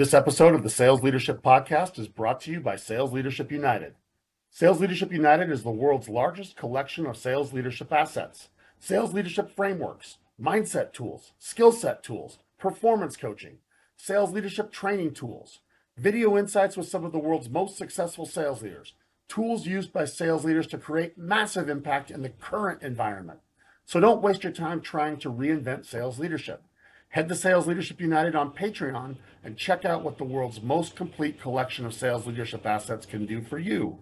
This episode of the Sales Leadership Podcast is brought to you by Sales Leadership United. Sales Leadership United is the world's largest collection of sales leadership assets, sales leadership frameworks, mindset tools, skill set tools, performance coaching, sales leadership training tools, video insights with some of the world's most successful sales leaders, tools used by sales leaders to create massive impact in the current environment. So don't waste your time trying to reinvent sales leadership. Head to Sales Leadership United on Patreon and check out what the world's most complete collection of sales leadership assets can do for you.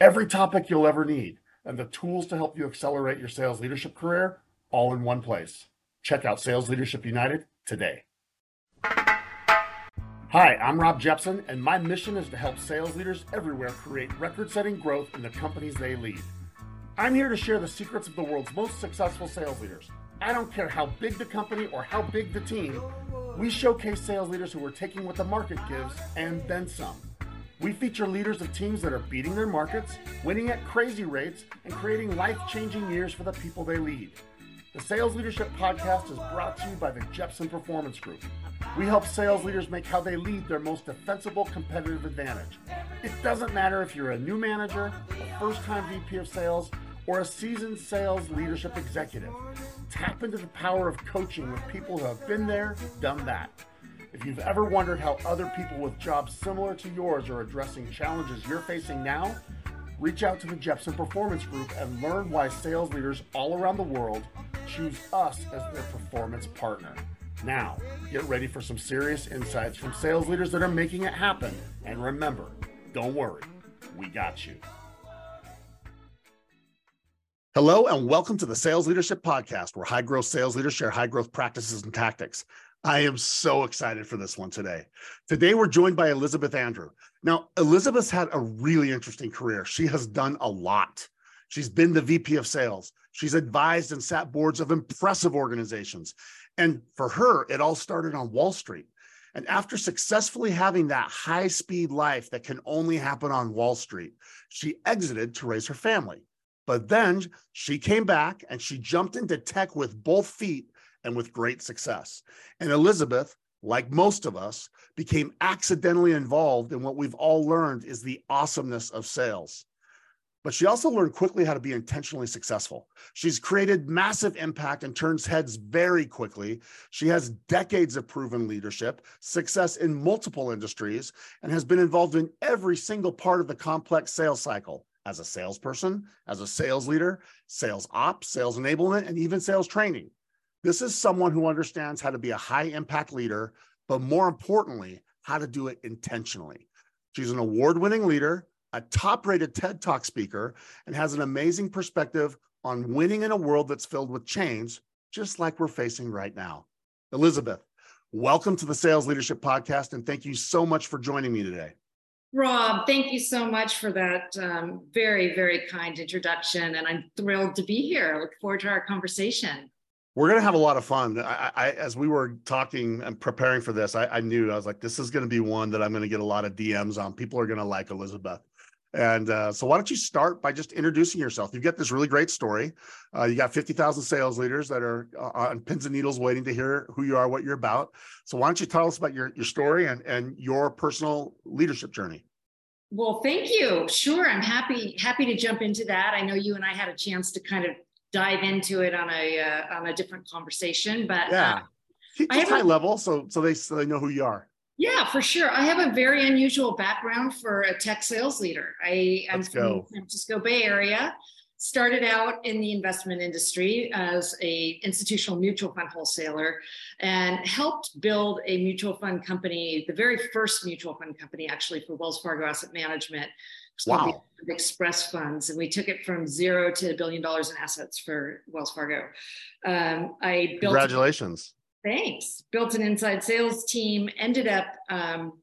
Every topic you'll ever need and the tools to help you accelerate your sales leadership career all in one place. Check out Sales Leadership United today. Hi, I'm Rob Jepson, and my mission is to help sales leaders everywhere create record setting growth in the companies they lead. I'm here to share the secrets of the world's most successful sales leaders I don't care how big the company or how big the team, we showcase sales leaders who are taking what the market gives and then some. We feature leaders of teams that are beating their markets, winning at crazy rates, and creating life changing years for the people they lead. The Sales Leadership Podcast is brought to you by the Jepson Performance Group. We help sales leaders make how they lead their most defensible competitive advantage. It doesn't matter if you're a new manager, a first time VP of sales, or a seasoned sales leadership executive. Tap into the power of coaching with people who have been there, done that. If you've ever wondered how other people with jobs similar to yours are addressing challenges you're facing now, reach out to the Jepson Performance Group and learn why sales leaders all around the world choose us as their performance partner. Now, get ready for some serious insights from sales leaders that are making it happen. And remember, don't worry, we got you. Hello, and welcome to the Sales Leadership Podcast, where high growth sales leaders share high growth practices and tactics. I am so excited for this one today. Today, we're joined by Elizabeth Andrew. Now, Elizabeth's had a really interesting career. She has done a lot. She's been the VP of sales, she's advised and sat boards of impressive organizations. And for her, it all started on Wall Street. And after successfully having that high speed life that can only happen on Wall Street, she exited to raise her family. But then she came back and she jumped into tech with both feet and with great success. And Elizabeth, like most of us, became accidentally involved in what we've all learned is the awesomeness of sales. But she also learned quickly how to be intentionally successful. She's created massive impact and turns heads very quickly. She has decades of proven leadership, success in multiple industries, and has been involved in every single part of the complex sales cycle as a salesperson, as a sales leader, sales ops, sales enablement, and even sales training. This is someone who understands how to be a high impact leader, but more importantly, how to do it intentionally. She's an award winning leader, a top rated TED Talk speaker, and has an amazing perspective on winning in a world that's filled with change, just like we're facing right now. Elizabeth, welcome to the Sales Leadership Podcast, and thank you so much for joining me today. Rob, thank you so much for that um, very, very kind introduction. And I'm thrilled to be here. I look forward to our conversation. We're going to have a lot of fun. I, I, as we were talking and preparing for this, I, I knew I was like, this is going to be one that I'm going to get a lot of DMs on. People are going to like Elizabeth. And uh, so, why don't you start by just introducing yourself? You've got this really great story. Uh, you got 50,000 sales leaders that are uh, on pins and needles waiting to hear who you are, what you're about. So, why don't you tell us about your, your story and, and your personal leadership journey? Well, thank you. Sure, I'm happy happy to jump into that. I know you and I had a chance to kind of dive into it on a uh, on a different conversation, but yeah, uh, I have high level so so they so they know who you are. Yeah, for sure. I have a very unusual background for a tech sales leader. I, am from the San Francisco Bay Area. Started out in the investment industry as a institutional mutual fund wholesaler and helped build a mutual fund company, the very first mutual fund company actually for Wells Fargo Asset Management. Wow. Express funds, and we took it from zero to a billion dollars in assets for Wells Fargo. Um, I built congratulations Thanks. Built an inside sales team, ended up, um,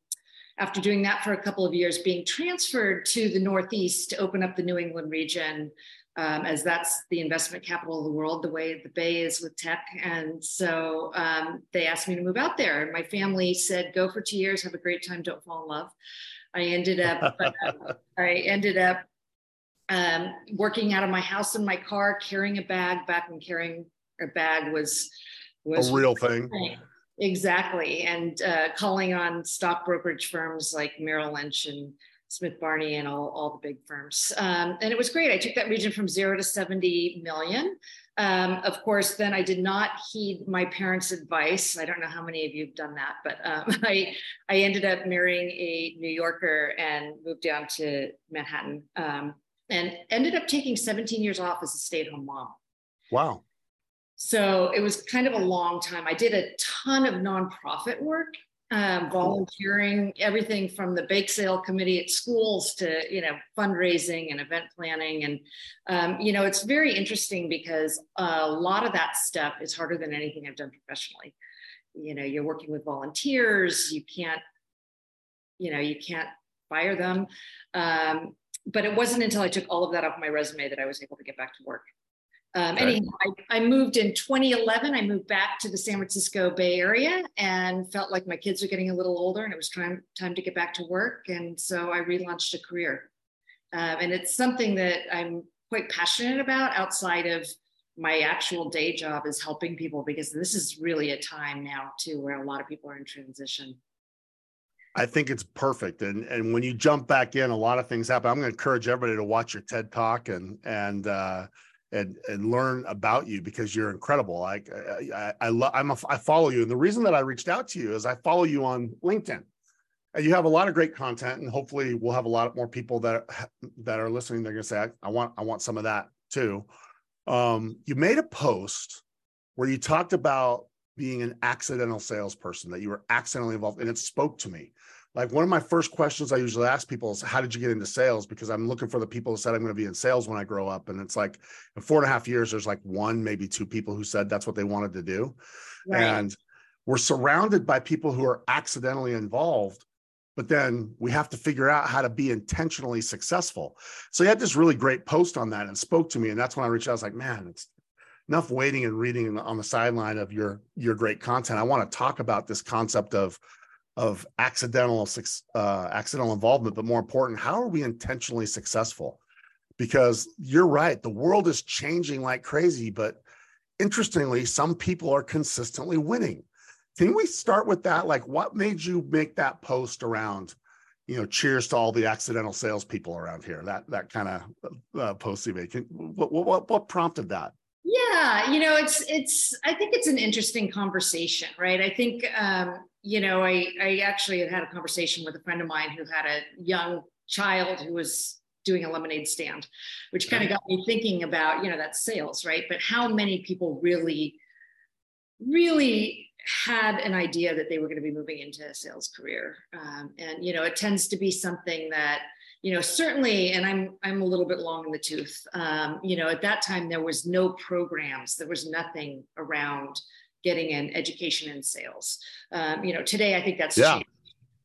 after doing that for a couple of years, being transferred to the Northeast to open up the New England region, um, as that's the investment capital of the world, the way the Bay is with tech. And so um, they asked me to move out there. And my family said, go for two years, have a great time, don't fall in love. I ended up, uh, I ended up um, working out of my house in my car, carrying a bag back when carrying a bag was was a real thing. exactly and uh, calling on stock brokerage firms like merrill lynch and smith barney and all, all the big firms um, and it was great i took that region from zero to 70 million um, of course, then I did not heed my parents' advice. I don't know how many of you have done that, but um, I I ended up marrying a New Yorker and moved down to Manhattan, um, and ended up taking 17 years off as a stay-at-home mom. Wow. So it was kind of a long time. I did a ton of nonprofit work um, volunteering, everything from the bake sale committee at schools to you know fundraising and event planning, and um, you know it's very interesting because a lot of that stuff is harder than anything I've done professionally. You know, you're working with volunteers, you can't, you know, you can't fire them. Um, but it wasn't until I took all of that off my resume that I was able to get back to work. Um, okay. Anyhow, I, I, moved in 2011. I moved back to the San Francisco Bay Area and felt like my kids were getting a little older and it was time, time to get back to work. And so I relaunched a career. Um, and it's something that I'm quite passionate about outside of my actual day job is helping people because this is really a time now too where a lot of people are in transition. I think it's perfect. And and when you jump back in, a lot of things happen. I'm going to encourage everybody to watch your TED talk and and uh, and and learn about you because you're incredible. Like I I, I, lo- I'm a, I follow you, and the reason that I reached out to you is I follow you on LinkedIn, and you have a lot of great content, and hopefully we'll have a lot more people that that are listening. They're gonna say I, I want I want some of that too. Um, you made a post where you talked about being an accidental salesperson that you were accidentally involved, and it spoke to me like one of my first questions I usually ask people is, How did you get into sales? Because I'm looking for the people who said I'm going to be in sales when I grow up. And it's like in four and a half years, there's like one, maybe two people who said that's what they wanted to do. Right. And we're surrounded by people who are accidentally involved, but then we have to figure out how to be intentionally successful. So you had this really great post on that and spoke to me. And that's when I reached out. I was like, man, it's enough waiting and reading on the sideline of your your great content. I want to talk about this concept of of accidental uh, accidental involvement, but more important, how are we intentionally successful? Because you're right, the world is changing like crazy, but interestingly, some people are consistently winning. Can we start with that? Like, what made you make that post around, you know, cheers to all the accidental salespeople around here? That that kind of uh, post you made. What, what what prompted that? Yeah, you know, it's it's. I think it's an interesting conversation, right? I think um, you know, I, I actually had had a conversation with a friend of mine who had a young child who was doing a lemonade stand, which kind of got me thinking about, you know, that sales, right? But how many people really, really had an idea that they were going to be moving into a sales career. Um, and, you know, it tends to be something that, you know, certainly, and I'm, I'm a little bit long in the tooth. Um, you know, at that time, there was no programs, there was nothing around getting an education in sales. Um, you know, today I think that's yeah. changed.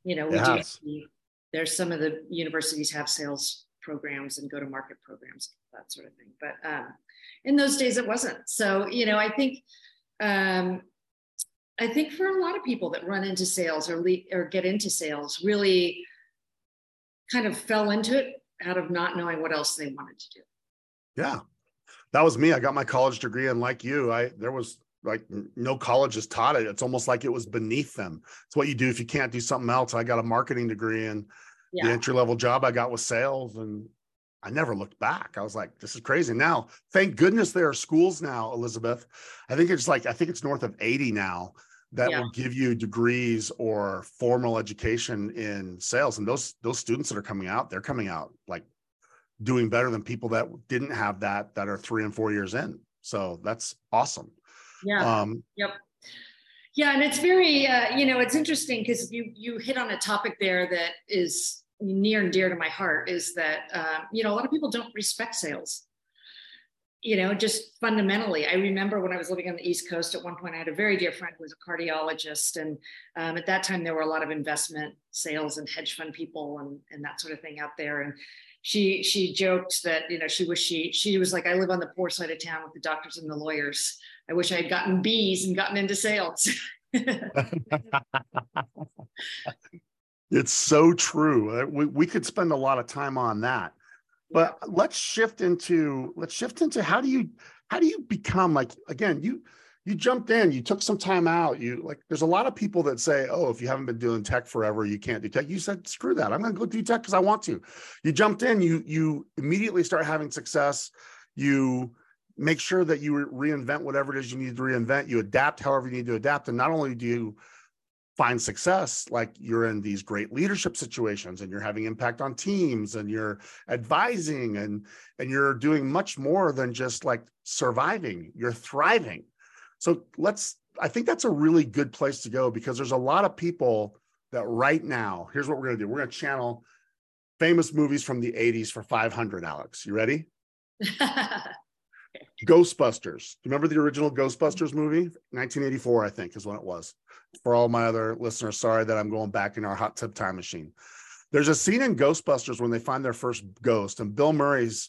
You know, we do see, there's some of the universities have sales programs and go to market programs, that sort of thing. But um, in those days it wasn't. So, you know, I think um, I think for a lot of people that run into sales or le- or get into sales really kind of fell into it out of not knowing what else they wanted to do. Yeah. That was me. I got my college degree and like you, I there was like no college has taught it. It's almost like it was beneath them. It's what you do if you can't do something else. I got a marketing degree and yeah. the entry level job I got was sales and I never looked back. I was like, this is crazy. Now, thank goodness there are schools now, Elizabeth. I think it's like, I think it's north of 80 now that yeah. will give you degrees or formal education in sales. And those those students that are coming out, they're coming out like doing better than people that didn't have that that are three and four years in. So that's awesome. Yeah. Um, yep. Yeah, and it's very, uh, you know, it's interesting because you you hit on a topic there that is near and dear to my heart. Is that uh, you know a lot of people don't respect sales. You know, just fundamentally. I remember when I was living on the East Coast at one point, I had a very dear friend who was a cardiologist, and um, at that time there were a lot of investment sales and hedge fund people and and that sort of thing out there. And she she joked that you know she was she she was like I live on the poor side of town with the doctors and the lawyers. I wish I had gotten B's and gotten into sales. it's so true. Uh, we, we could spend a lot of time on that. But let's shift into let's shift into how do you how do you become like again you you jumped in, you took some time out. You like, there's a lot of people that say, oh, if you haven't been doing tech forever, you can't do tech. You said, screw that. I'm going to go do tech because I want to. You jumped in, you, you immediately start having success. You make sure that you reinvent whatever it is you need to reinvent. You adapt however you need to adapt. And not only do you find success like you're in these great leadership situations and you're having impact on teams and you're advising and and you're doing much more than just like surviving you're thriving so let's i think that's a really good place to go because there's a lot of people that right now here's what we're going to do we're going to channel famous movies from the 80s for 500 alex you ready Ghostbusters. Remember the original Ghostbusters movie? 1984, I think, is when it was. For all my other listeners, sorry that I'm going back in our hot tub time machine. There's a scene in Ghostbusters when they find their first ghost, and Bill Murray's,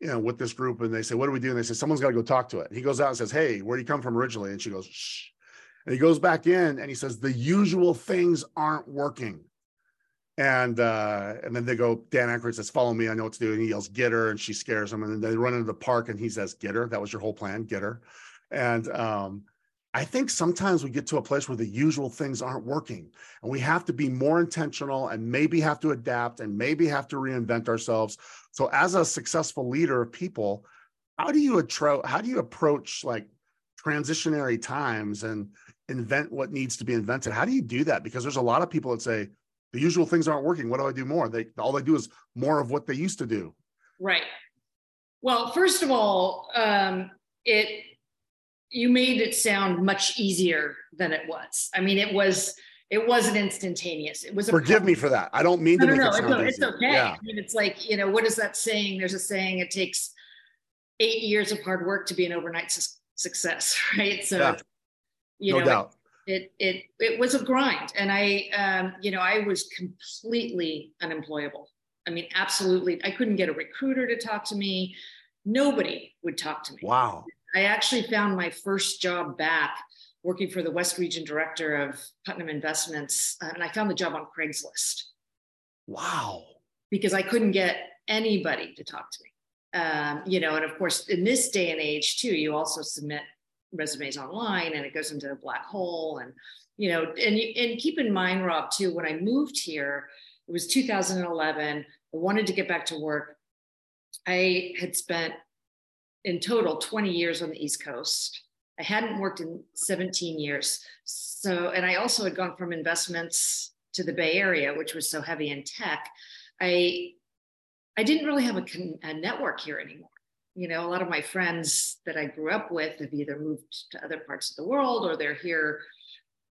you know, with this group, and they say, "What do we do?" And they say, "Someone's got to go talk to it." He goes out and says, "Hey, where do you come from originally?" And she goes, "Shh." And he goes back in and he says, "The usual things aren't working." And uh, and then they go, Dan Aykroyd says, Follow me, I know what to do. And he yells, Get her, and she scares him. And then they run into the park and he says, Get her. That was your whole plan, get her. And um, I think sometimes we get to a place where the usual things aren't working and we have to be more intentional and maybe have to adapt and maybe have to reinvent ourselves. So as a successful leader of people, how do you atro- how do you approach like transitionary times and invent what needs to be invented? How do you do that? Because there's a lot of people that say, the usual things aren't working. What do I do more? They all they do is more of what they used to do. Right. Well, first of all, um, it you made it sound much easier than it was. I mean, it was it wasn't instantaneous. It was. Forgive me for that. I don't mean to no, make no, it sound it's, it's okay. Yeah. I mean, it's like you know, what is that saying? There's a saying. It takes eight years of hard work to be an overnight su- success, right? So, yeah. you no know, doubt it it it was a grind. And i um, you know i was completely unemployable. I mean absolutely. I couldn't get a recruiter to talk to me. Nobody would talk to me. Wow. I actually found my first job back working for the west region director of putnam investments uh, and i found the job on craigslist. Wow. Because i couldn't get anybody to talk to me. Um, you know and of course in this day and age too you also submit resumes online and it goes into a black hole and you know and and keep in mind rob too when i moved here it was 2011 i wanted to get back to work. I had spent in total 20 years on the east coast. I hadn't worked in 17 years. So and i also had gone from investments to the bay area which was so heavy in tech. I i didn't really have a, a network here anymore you know, a lot of my friends that I grew up with have either moved to other parts of the world or they're here,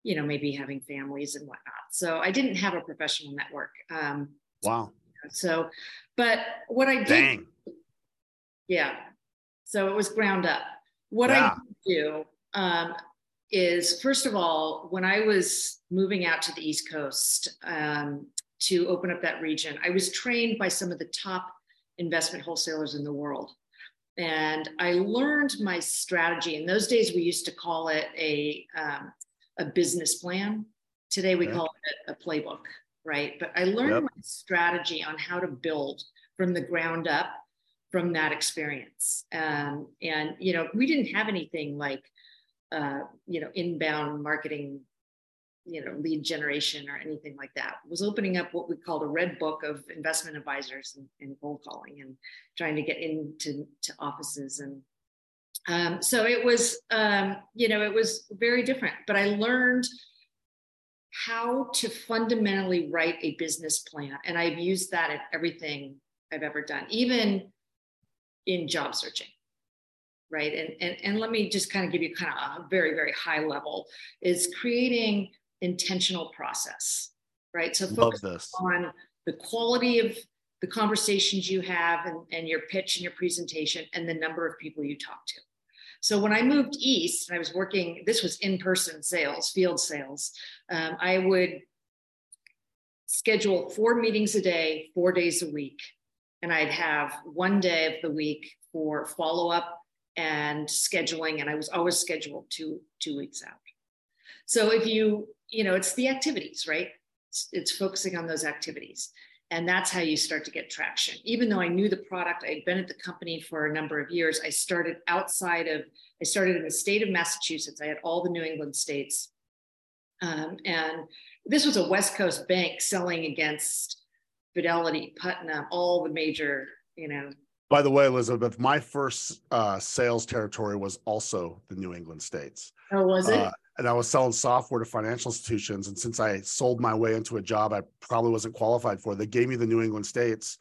you know, maybe having families and whatnot. So I didn't have a professional network. Um, wow. So, but what I did, Dang. yeah. So it was ground up. What yeah. I do um, is, first of all, when I was moving out to the East Coast um, to open up that region, I was trained by some of the top investment wholesalers in the world and I learned my strategy. In those days, we used to call it a um, a business plan. Today, we call it a playbook, right? But I learned yep. my strategy on how to build from the ground up from that experience. Um, and you know, we didn't have anything like uh, you know inbound marketing you know lead generation or anything like that was opening up what we called a red book of investment advisors and, and cold calling and trying to get into to offices and um, so it was um, you know it was very different but i learned how to fundamentally write a business plan and i've used that in everything i've ever done even in job searching right? And, and and let me just kind of give you kind of a very very high level is creating intentional process, right? So focus on the quality of the conversations you have and, and your pitch and your presentation and the number of people you talk to. So when I moved east, and I was working, this was in-person sales, field sales. Um, I would schedule four meetings a day, four days a week. And I'd have one day of the week for follow-up and scheduling. And I was always scheduled two, two weeks out. So if you you know, it's the activities, right? It's, it's focusing on those activities. And that's how you start to get traction. Even though I knew the product, I had been at the company for a number of years, I started outside of I started in the state of Massachusetts. I had all the New England states. Um, and this was a West Coast bank selling against Fidelity, Putnam, all the major, you know. By the way, Elizabeth, my first uh, sales territory was also the New England states. Oh, was it? Uh, and I was selling software to financial institutions. And since I sold my way into a job I probably wasn't qualified for, they gave me the New England states,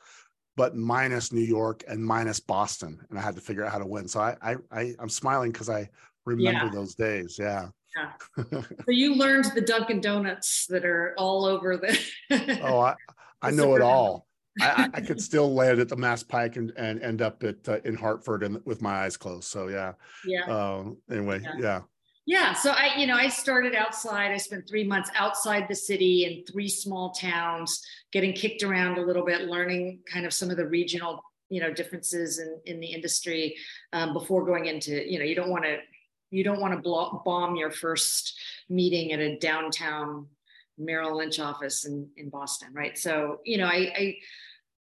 but minus New York and minus Boston. And I had to figure out how to win. So I, I, I am smiling because I remember yeah. those days. Yeah. Yeah. so you learned the Dunkin' Donuts that are all over the. oh, I, I know it all. I, I, could still land at the Mass Pike and, and end up at uh, in Hartford and with my eyes closed. So yeah. Yeah. Um, anyway, yeah. yeah. Yeah. So I, you know, I started outside. I spent three months outside the city in three small towns, getting kicked around a little bit, learning kind of some of the regional, you know, differences in, in the industry um, before going into, you know, you don't want to, you don't want to bomb your first meeting at a downtown Merrill Lynch office in, in Boston. Right. So, you know, I, I,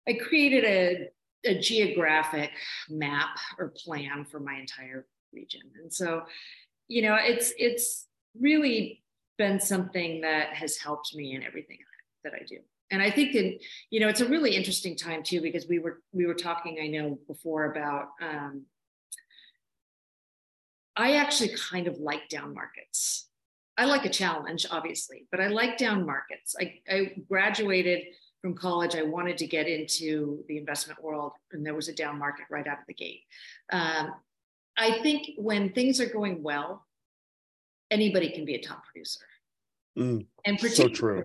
I created a, a geographic map or plan for my entire region. And so, you know, it's it's really been something that has helped me in everything that I do. And I think that you know it's a really interesting time too because we were we were talking I know before about um, I actually kind of like down markets. I like a challenge, obviously, but I like down markets. I, I graduated from college. I wanted to get into the investment world, and there was a down market right out of the gate. Um, I think when things are going well, anybody can be a top producer. Mm, and particularly, so true.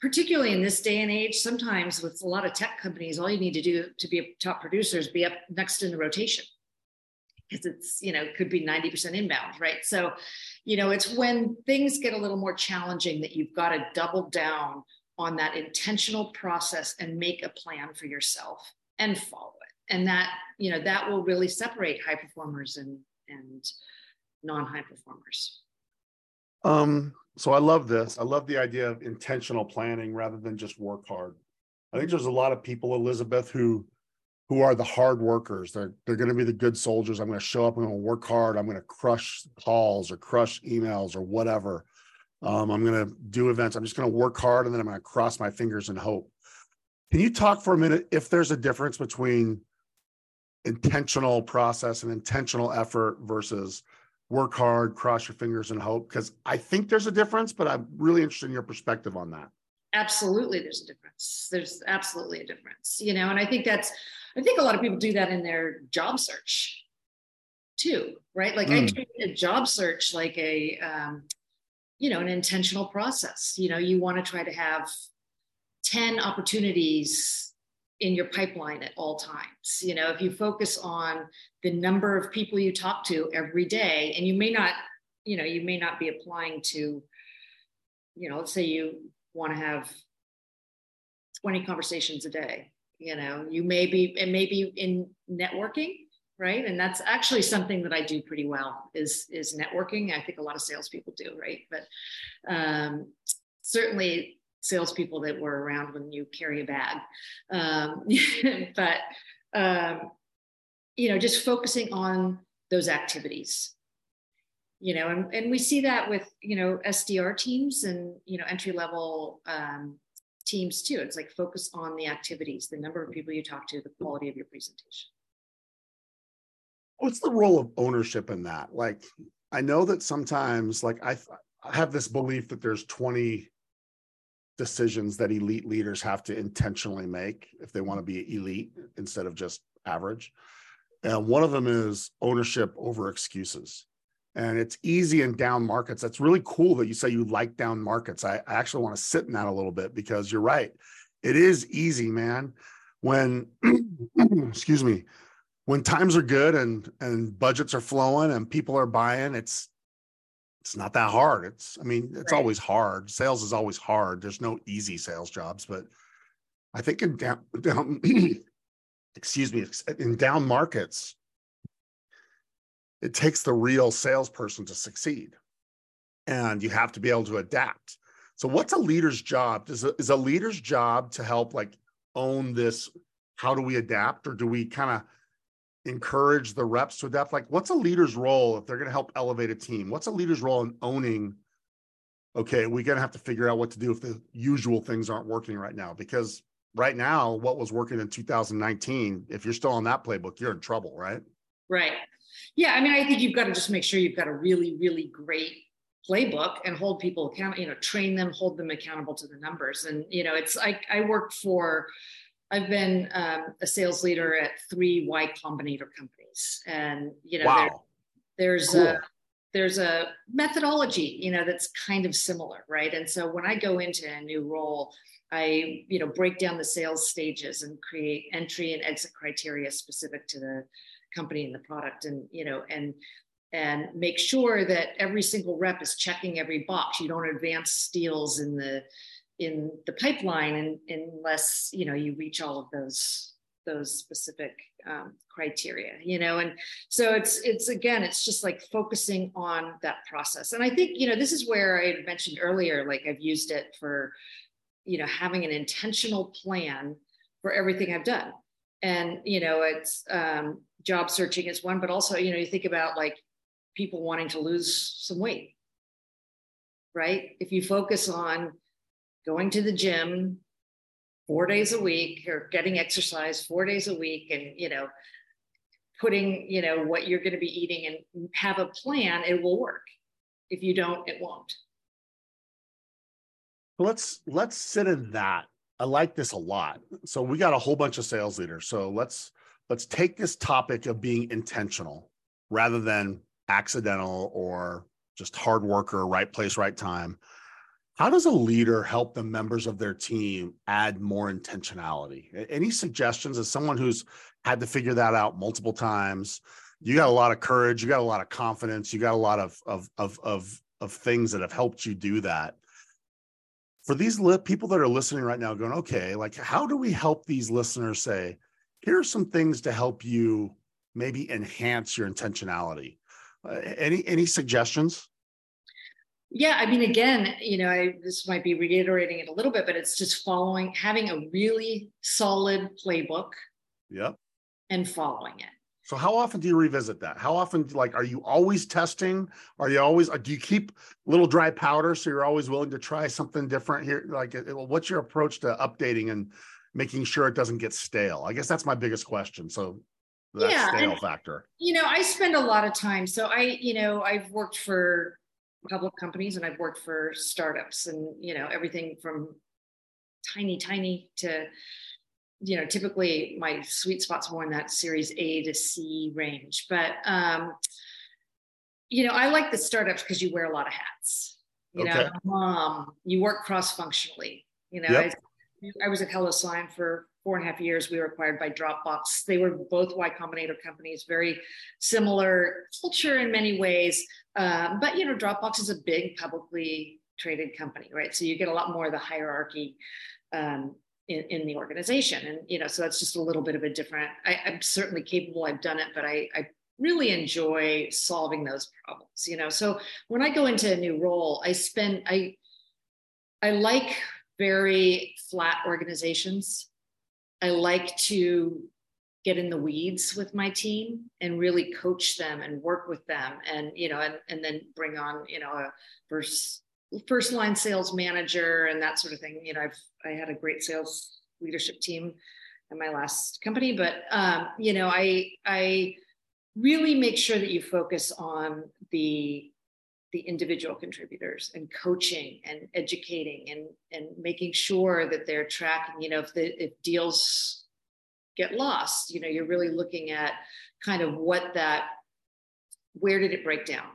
particularly in this day and age, sometimes with a lot of tech companies, all you need to do to be a top producer is be up next in the rotation because it's you know could be 90% inbound right so you know it's when things get a little more challenging that you've got to double down on that intentional process and make a plan for yourself and follow and that you know that will really separate high performers and and non-high performers. Um so i love this. I love the idea of intentional planning rather than just work hard. I think there's a lot of people elizabeth who who are the hard workers. They're they're going to be the good soldiers. I'm going to show up i'm going to work hard. I'm going to crush calls or crush emails or whatever. Um, i'm going to do events. I'm just going to work hard and then i'm going to cross my fingers and hope. Can you talk for a minute if there's a difference between intentional process and intentional effort versus work hard, cross your fingers and hope? Because I think there's a difference, but I'm really interested in your perspective on that. Absolutely, there's a difference. There's absolutely a difference, you know, and I think that's, I think a lot of people do that in their job search too, right? Like mm. I treat a job search like a, um, you know, an intentional process. You know, you want to try to have 10 opportunities in your pipeline at all times. You know, if you focus on the number of people you talk to every day, and you may not, you know, you may not be applying to, you know, let's say you want to have 20 conversations a day. You know, you may be, it may be in networking, right? And that's actually something that I do pretty well is is networking. I think a lot of salespeople do, right? But um, certainly salespeople that were around when you carry a bag. Um, but, um, you know, just focusing on those activities. You know, and, and we see that with, you know, SDR teams and, you know, entry level um, teams too. It's like focus on the activities, the number of people you talk to, the quality of your presentation. What's the role of ownership in that? Like, I know that sometimes, like, I, I have this belief that there's 20 decisions that elite leaders have to intentionally make if they want to be elite instead of just average. And one of them is ownership over excuses. And it's easy in down markets. That's really cool that you say you like down markets. I, I actually want to sit in that a little bit because you're right. It is easy, man. When, excuse me, when times are good and and budgets are flowing and people are buying, it's it's not that hard. It's, I mean, it's right. always hard. Sales is always hard. There's no easy sales jobs, but I think in down, down excuse me, in down markets, it takes the real salesperson to succeed. And you have to be able to adapt. So, what's a leader's job? Is a, is a leader's job to help like own this? How do we adapt, or do we kind of encourage the reps to adapt? Like, what's a leader's role if they're going to help elevate a team? What's a leader's role in owning? Okay, we're going to have to figure out what to do if the usual things aren't working right now. Because right now, what was working in 2019, if you're still on that playbook, you're in trouble, right? Right. Yeah. I mean, I think you've got to just make sure you've got a really, really great playbook and hold people accountable, you know, train them, hold them accountable to the numbers. And, you know, it's like I worked for, I've been um, a sales leader at three Y Combinator companies. And, you know, wow. there, there's cool. a, there's a methodology, you know, that's kind of similar, right? And so when I go into a new role, I, you know, break down the sales stages and create entry and exit criteria specific to the company and the product, and you know, and and make sure that every single rep is checking every box. You don't advance steals in the in the pipeline and, unless you know you reach all of those those specific um, criteria you know? And so it's it's again it's just like focusing on that process. And i think you know this is where i mentioned earlier like i've used it for you know having an intentional plan for everything i've done. And you know it's um, job searching is one but also you know you think about like people wanting to lose some weight right? If you focus on going to the gym four days a week or getting exercise four days a week and you know putting you know what you're going to be eating and have a plan it will work. If you don't it won't. Let's let's sit in that. I like this a lot. So we got a whole bunch of sales leaders. So let's let's take this topic of being intentional rather than accidental or just hard worker right place right time how does a leader help the members of their team add more intentionality? Any suggestions? As someone who's had to figure that out multiple times you got a lot of courage you got a lot of confidence you got a lot of of of of, of things that have helped you do that. For these li- people that are listening right now going okay like how do we help these listeners say here are some things to help you maybe enhance your intentionality uh, any any suggestions yeah i mean again you know I, this might be reiterating it a little bit but it's just following having a really solid playbook yep and following it so how often do you revisit that? How often, like, are you always testing? Are you always? Do you keep little dry powder so you're always willing to try something different here? Like, eh, what's your approach to updating and making sure it doesn't get stale? I guess that's my biggest question. So that yeah, stale and, factor. You know, I spend a lot of time. So I, you know, I've worked for public companies and I've worked for startups, and you know, everything from tiny, tiny to you know, typically my sweet spot's more in that series A to C range. But um, you know, I like the startups because you wear a lot of hats. You okay. know, mom, you work cross-functionally. You know, yep. I, I, was at HelloSign for four and a half years. We were acquired by Dropbox. They were both Y Combinator companies, very similar culture in many ways. Um, but you know, Dropbox is a big publicly traded company, right? So you get a lot more of the hierarchy um, in, in the organization. And, you know, so that's just a little bit of a different, I, am certainly capable, I've done it, but I, I really enjoy solving those problems, you know? So when I go into a new role, I spend, I, I like very flat organizations. I like to get in the weeds with my team and really coach them and work with them and you know and, and then bring on you know a first first line sales manager and that sort of thing. You know, I've I had a great sales leadership team in my last company, but um, you know, I I really make sure that you focus on the the individual contributors and coaching and educating and and making sure that they're tracking. You know, if the if deals get lost, you know, you're really looking at kind of what that where did it break down?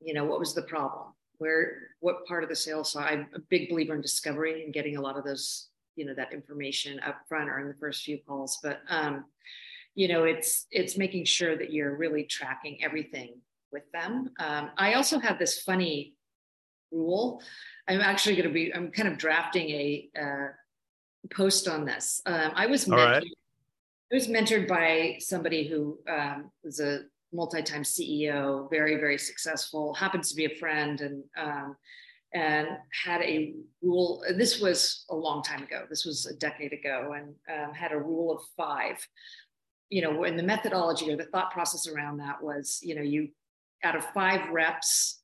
You know, what was the problem? where what part of the sales side i'm a big believer in discovery and getting a lot of those you know that information up front or in the first few calls but um you know it's it's making sure that you're really tracking everything with them um, i also have this funny rule i'm actually going to be i'm kind of drafting a uh, post on this um, i was mentored, right. I was mentored by somebody who um, was a multi-time CEO, very very successful. Happens to be a friend, and um, and had a rule. This was a long time ago. This was a decade ago, and um, had a rule of five. you know, when the methodology or the thought process around that was, you know, you out of five reps,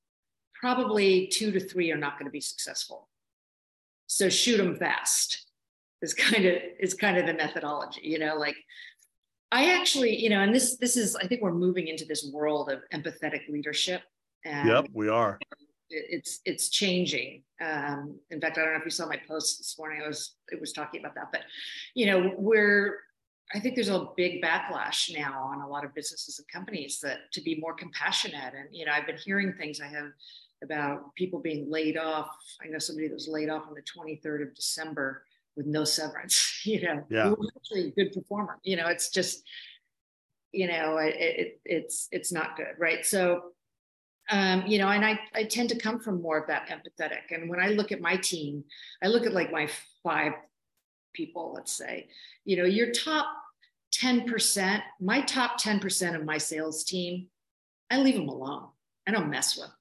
probably two to three are not going to be successful. So shoot them fast is kind of is kind of the methodology, you know, like I actually, you know, and this this is I think we're moving into this world of empathetic leadership. And yep, we are. It's it's changing. Um, in fact, I don't know if you saw my post this morning. I was it was talking about that, but you know, we're I think there's a big backlash now on a lot of businesses and companies that to be more compassionate. And you know, I've been hearing things I have about people being laid off. I know somebody that was laid off on the 23rd of December with no severance, you know, yeah. actually a good performer. You know, it's just, you know, it, it, it's, it's not good. Right. So, um, you know, and I, I tend to come from more of that empathetic. And when I look at my team, I look at like my five people, let's say, you know, your top 10%, my top 10% of my sales team, I leave them alone. I don't mess with them.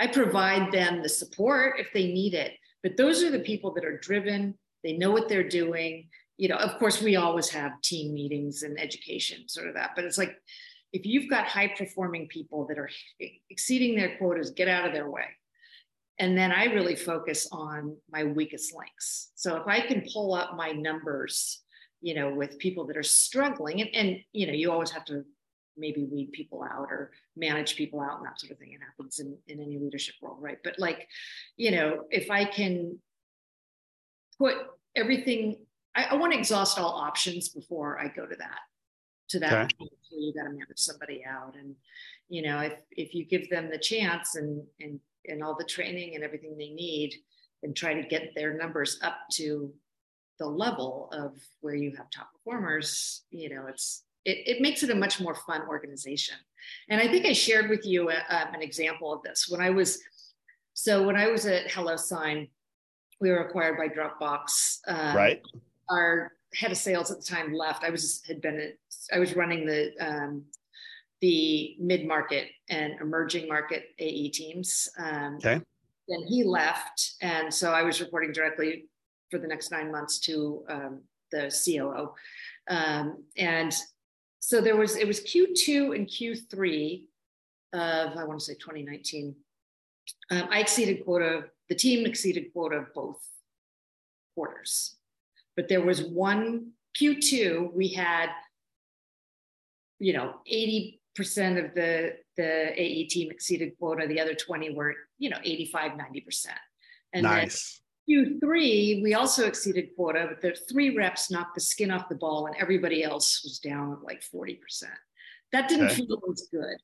I provide them the support if they need it. But those are the people that are driven, they know what they're doing. You know, of course, we always have team meetings and education, sort of that. But it's like if you've got high performing people that are exceeding their quotas, get out of their way. And then I really focus on my weakest links. So if I can pull up my numbers, you know, with people that are struggling, and, and you know, you always have to maybe weed people out or manage people out and that sort of thing. It happens in, in any leadership role, right? But like, you know, if I can put everything, I, I want to exhaust all options before I go to that, to that. Okay. You got to manage somebody out. And, you know, if, if you give them the chance and, and, and all the training and everything they need and try to get their numbers up to the level of where you have top performers, you know, it's, it, it makes it a much more fun organization. And I think I shared with you a, uh, an example of this when I was, so when I was at HelloSign, we were acquired by Dropbox. Um, right. Our head of sales at the time left. I was had been I was running the um, the mid market and emerging market AE teams. Um, okay. Then he left, and so I was reporting directly for the next nine months to um, the COO. Um, and so there was it was Q2 and Q3 of I want to say 2019. Um, I exceeded quota. The team exceeded quota of both quarters, but there was one Q2 we had, you know, 80 percent of the the AE team exceeded quota. The other 20 were, you know, 85, 90 percent. And nice. Q3, we also exceeded quota, but the three reps knocked the skin off the ball and everybody else was down like 40%. That didn't okay. feel as good,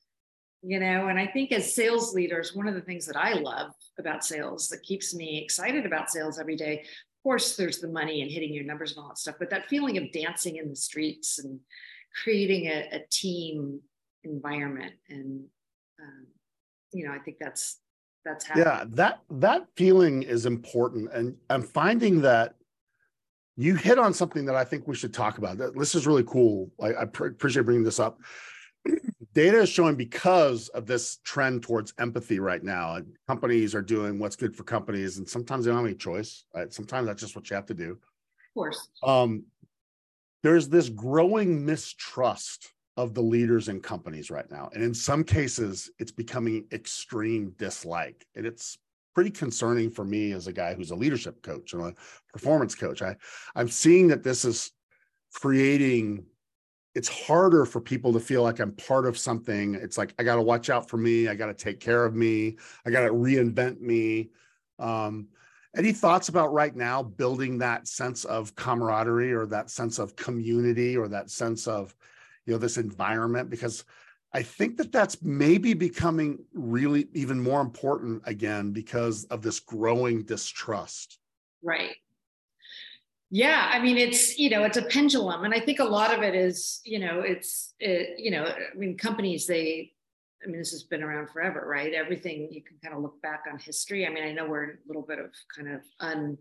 you know? And I think as sales leaders, one of the things that I love about sales that keeps me excited about sales every day, of course, there's the money and hitting your numbers and all that stuff, but that feeling of dancing in the streets and creating a, a team environment. And, um, you know, I think that's that's happening. Yeah, that that feeling is important, and I'm finding that you hit on something that I think we should talk about. This is really cool. I, I pr- appreciate bringing this up. Data is showing because of this trend towards empathy right now. Companies are doing what's good for companies, and sometimes they don't have any choice. Right? Sometimes that's just what you have to do. Of course. Um, there's this growing mistrust of the leaders in companies right now. And in some cases, it's becoming extreme dislike. And it's pretty concerning for me as a guy who's a leadership coach and a performance coach. I, I'm seeing that this is creating it's harder for people to feel like I'm part of something. It's like I got to watch out for me. I got to take care of me. I got to reinvent me. Um, any thoughts about right now building that sense of camaraderie or that sense of community or that sense of you know this environment because I think that that's maybe becoming really even more important again because of this growing distrust. Right. Yeah, I mean it's you know it's a pendulum, and I think a lot of it is you know it's it, you know I mean companies they I mean this has been around forever, right? Everything you can kind of look back on history. I mean I know we're in a little bit of kind of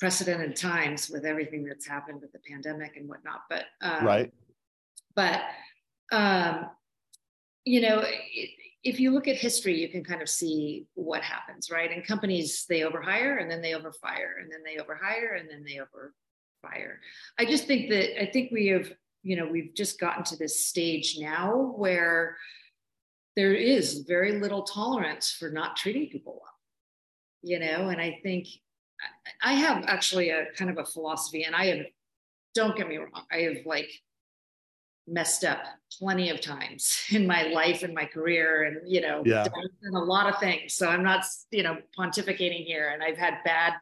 unprecedented times with everything that's happened with the pandemic and whatnot, but um, right but, um, you know, if you look at history, you can kind of see what happens, right? And companies, they overhire and then they overfire and then they overhire and then they overfire. I just think that, I think we have you know, we've just gotten to this stage now where there is very little tolerance for not treating people well, you know, and I think I have actually a kind of a philosophy, and I have, don't get me wrong, I have like messed up plenty of times in my life and my career and you know yeah. done a lot of things so i'm not you know pontificating here and i've had bad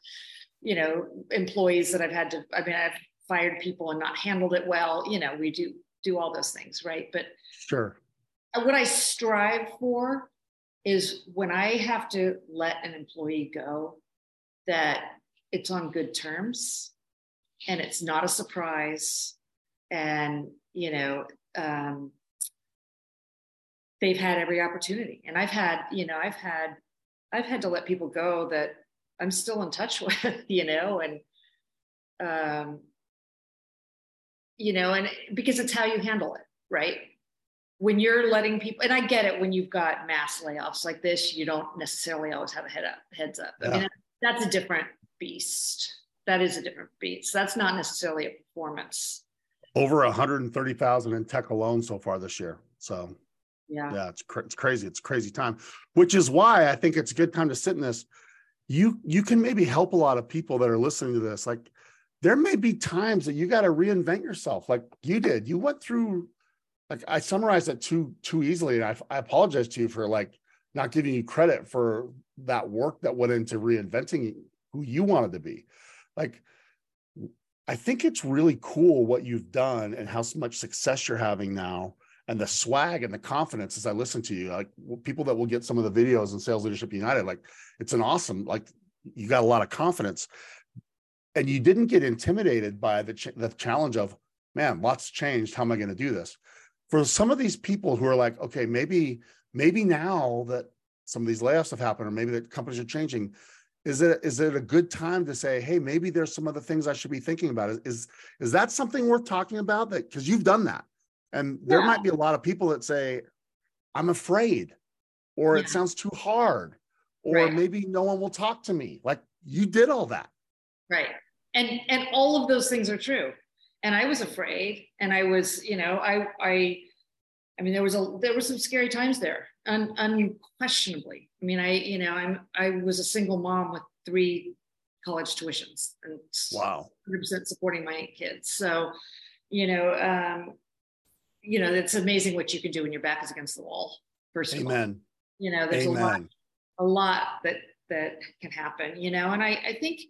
you know employees that i've had to i mean i've fired people and not handled it well you know we do do all those things right but sure what i strive for is when i have to let an employee go that it's on good terms and it's not a surprise and you know, um, they've had every opportunity. And I've had, you know, I've had, I've had to let people go that I'm still in touch with, you know, and, um, you know, and because it's how you handle it, right? When you're letting people, and I get it when you've got mass layoffs like this, you don't necessarily always have a head up, heads up. Yeah. I mean, that's a different beast. That is a different beast. That's not necessarily a performance over 130,000 in tech alone so far this year. So yeah, yeah, it's cr- it's crazy. It's crazy time, which is why I think it's a good time to sit in this. You you can maybe help a lot of people that are listening to this. Like there may be times that you got to reinvent yourself, like you did. You went through. Like I summarized it too too easily, and I, I apologize to you for like not giving you credit for that work that went into reinventing who you wanted to be. Like I think it's really cool what you've done and how much success you're having now and the swag and the confidence as I listen to you, like people that will get some of the videos in Sales Leadership United, like it's an awesome, like you got a lot of confidence and you didn't get intimidated by the, ch- the challenge of, man, lots changed. How am I going to do this? For some of these people who are like, okay, maybe, maybe now that some of these layoffs have happened, or maybe that companies are changing, is it is it a good time to say hey maybe there's some other things i should be thinking about is is, that something worth talking about that because you've done that and there yeah. might be a lot of people that say i'm afraid or yeah. it sounds too hard or right. maybe no one will talk to me like you did all that right and and all of those things are true and i was afraid and i was you know i i i mean there was a there were some scary times there un, unquestionably. I mean, I you know I'm I was a single mom with three college tuitions and wow, 100% supporting my kids. So, you know, um, you know, it's amazing what you can do when your back is against the wall. First Amen. All. You know, there's Amen. a lot, a lot that that can happen. You know, and I I think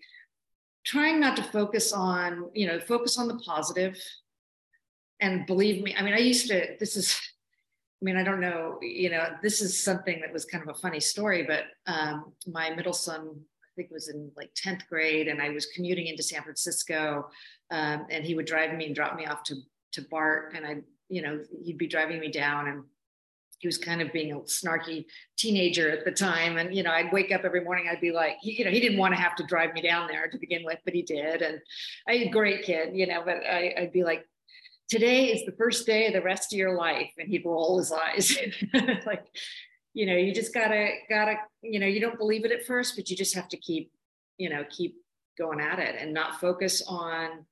trying not to focus on you know focus on the positive and believe me i mean i used to this is I mean, I don't know, you know, this is something that was kind of a funny story, but um, my middle son, I think was in like 10th grade, and I was commuting into San Francisco, um, and he would drive me and drop me off to, to BART, and I, you know, he'd be driving me down, and he was kind of being a snarky teenager at the time. And, you know, I'd wake up every morning, I'd be like, he, you know, he didn't want to have to drive me down there to begin with, but he did. And I a great kid, you know, but I, I'd be like, today is the first day of the rest of your life and he'd roll his eyes like you know you just gotta gotta you know you don't believe it at first but you just have to keep you know keep going at it and not focus on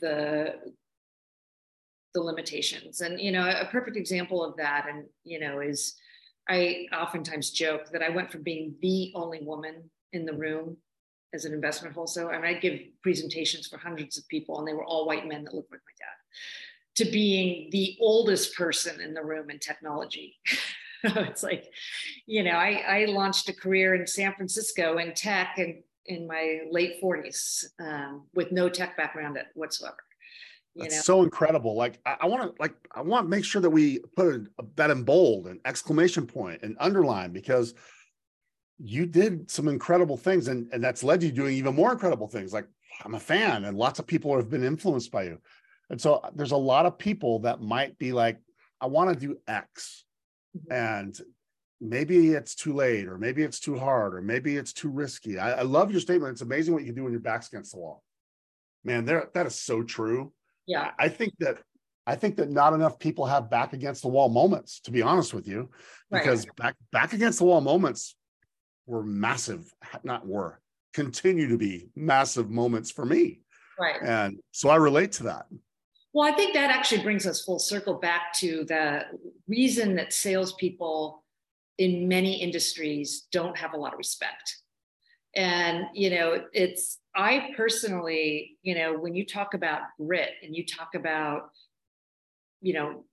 the the limitations and you know a perfect example of that and you know is i oftentimes joke that i went from being the only woman in the room as an investment wholesaler and i'd give presentations for hundreds of people and they were all white men that looked like my dad to being the oldest person in the room in technology. it's like, you know, I, I launched a career in San Francisco in tech and in my late 40s um, with no tech background whatsoever. That's know? so incredible. Like I, I want to like I want to make sure that we put a, that in bold and exclamation point and underline because you did some incredible things and, and that's led you doing even more incredible things. Like I'm a fan and lots of people have been influenced by you. And so uh, there's a lot of people that might be like, I want to do X. Mm-hmm. And maybe it's too late, or maybe it's too hard, or maybe it's too risky. I, I love your statement. It's amazing what you can do when your back's against the wall. Man, there that is so true. Yeah. I think that I think that not enough people have back against the wall moments, to be honest with you, because right. back back against the wall moments were massive, not were, continue to be massive moments for me. Right. And so I relate to that. Well, I think that actually brings us full circle back to the reason that salespeople in many industries don't have a lot of respect. And, you know, it's, I personally, you know, when you talk about grit and you talk about, you know,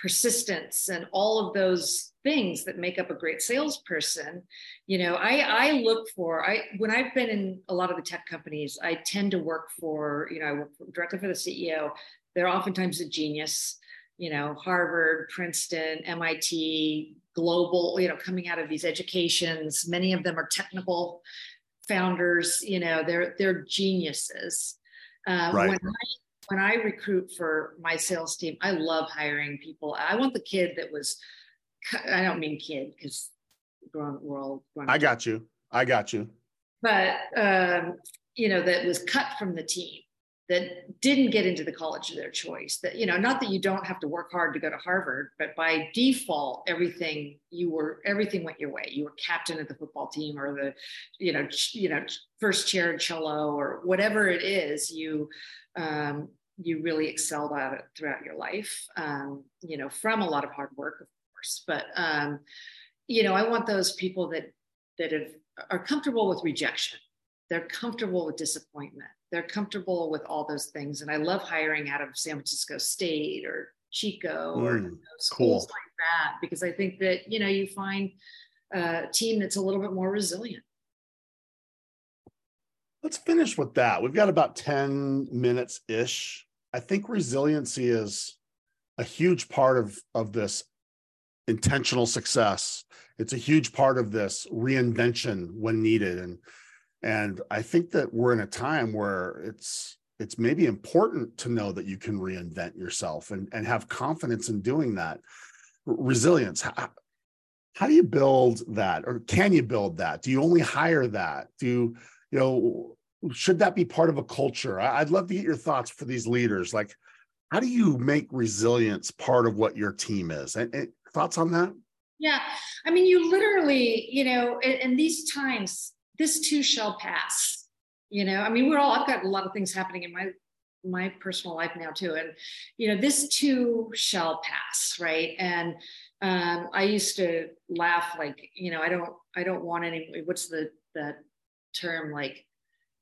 persistence and all of those things that make up a great salesperson you know i i look for i when i've been in a lot of the tech companies i tend to work for you know i work directly for the ceo they're oftentimes a genius you know harvard princeton mit global you know coming out of these educations. Many of them are technical founders you know they're they're geniuses uh, right. when I when I recruit for my sales team, I love hiring people. I want the kid that was, I don't mean kid because grown, we're all grown. I got you. I got you. But, um, you know, that was cut from the team that didn't get into the college of their choice that you know not that you don't have to work hard to go to harvard but by default everything you were everything went your way you were captain of the football team or the you know you know first chair cello or whatever it is you um, you really excelled at it throughout your life, um, you know, from a lot of hard work, of course. But um, you know, I want those people that that have are comfortable with rejection. They're comfortable with disappointment. They're comfortable with all those things. And I love hiring out of San Francisco State or Chico mm, or you know, schools cool. like that because I think that you know you find a team that's a little bit more resilient. Let's finish with that. We've got about 10 minutes ish I think resiliency is a huge part of of this intentional success. It's a huge part of this reinvention when needed, and and I think that we're in a time where it's it's maybe important to know that you can reinvent yourself and and have confidence in doing that. Resilience. How, how do you build that, or can you build that? Do you only hire that? Do you, you know should that be part of a culture? I'd love to get your thoughts for these leaders. Like, how do you make resilience part of what your team is? And, and thoughts on that? Yeah, I mean, you literally, you know, in, in these times, this too shall pass. You know, I mean, we're all. I've got a lot of things happening in my my personal life now too, and you know, this too shall pass, right? And um, I used to laugh like, you know, I don't, I don't want any. What's the the term like?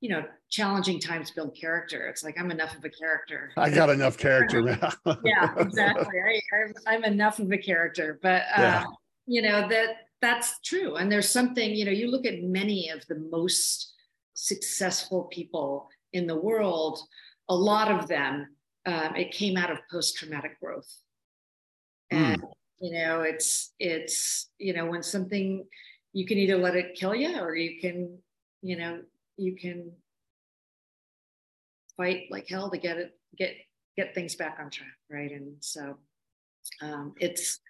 you know, challenging times build character. It's like I'm enough of a character. I got enough character now. yeah, exactly. I, am enough of a character, but uh, yeah. you know that that's true. And there's something you know. You look at many of the most successful people in the world. A lot of them, um, it came out of post-traumatic growth, hmm. and mm. you know, it's it's you know when something you can either let it kill you or you can you know you can fight like hell to get it get get things back on track right and so um, it's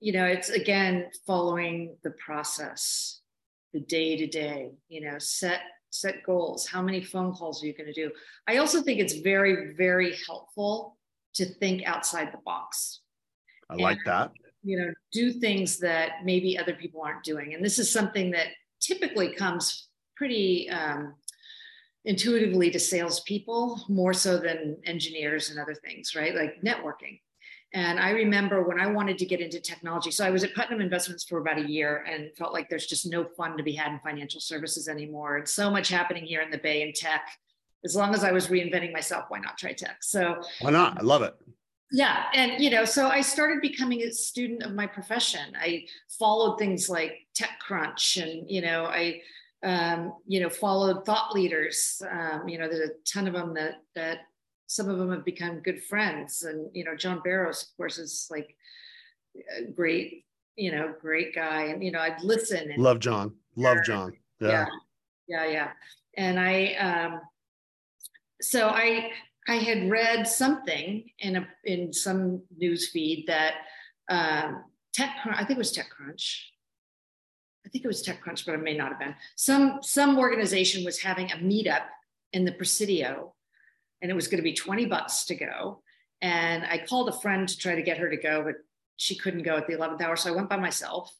you know it's again following the process the day to day you know set set goals. How many phone calls are you going to do? I also think it's very very helpful to think outside the box. I and, like that. you know do things that maybe other people aren't doing. And this is something that typically comes pretty um, intuitively to salespeople more so than engineers and other things, right? Like networking. And I remember when I wanted to get into technology. So I was at Putnam Investments for about a year and felt like there's just no fun to be had in financial services anymore. And so much happening here in the Bay in tech. As long as I was reinventing myself, why not try tech? So why not? I love it. Yeah. And, you know, so I started becoming a student of my profession. I followed things like TechCrunch and, you know, I um, you know, followed thought leaders. Um, you know, there's a ton of them that that some of them have become good friends. And you know, John Barrows, of course, is like a great, you know, great guy. And you know, I'd listen. And, Love John. Love John. Yeah. yeah. Yeah. Yeah. And I, um, so I, I had read something in a in some news feed that um, Tech, I think it was TechCrunch, I think it was TechCrunch, but it may not have been. Some some organization was having a meetup in the Presidio, and it was going to be 20 bucks to go. And I called a friend to try to get her to go, but she couldn't go at the 11th hour. So I went by myself.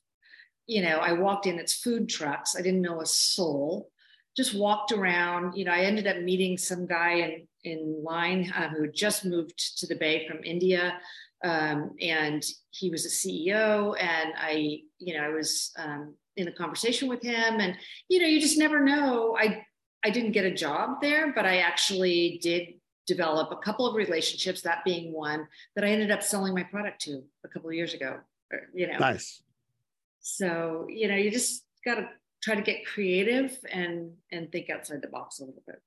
You know, I walked in, it's food trucks. I didn't know a soul. just walked around. You know, I ended up meeting some guy in in line uh, who had just moved to the Bay from India, um, and he was a CEO. And I, you know, I was um, in a conversation with him, and you know, you just never know. I I didn't get a job there, but I actually did develop a couple of relationships. That being one that I ended up selling my product to a couple of years ago. Or, you know, nice. So you know, you just got to try to get creative and and think outside the box a little bit.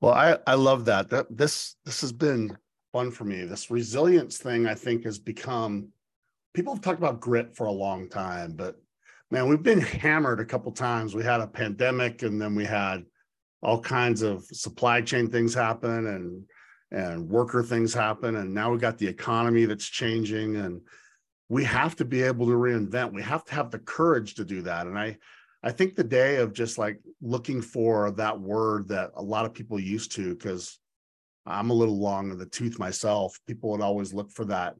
Well, I I love that. That this this has been fun for me. This resilience thing I think has become people have talked about grit for a long time, but man, we've been hammered a couple times. We had a pandemic and then we had all kinds of supply chain things happen and and worker things happen and now we got the economy that's changing and we have to be able to reinvent. We have to have the courage to do that. And I I think the day of just like looking for that word that a lot of people used to, because I'm a little long in the tooth myself, people would always look for that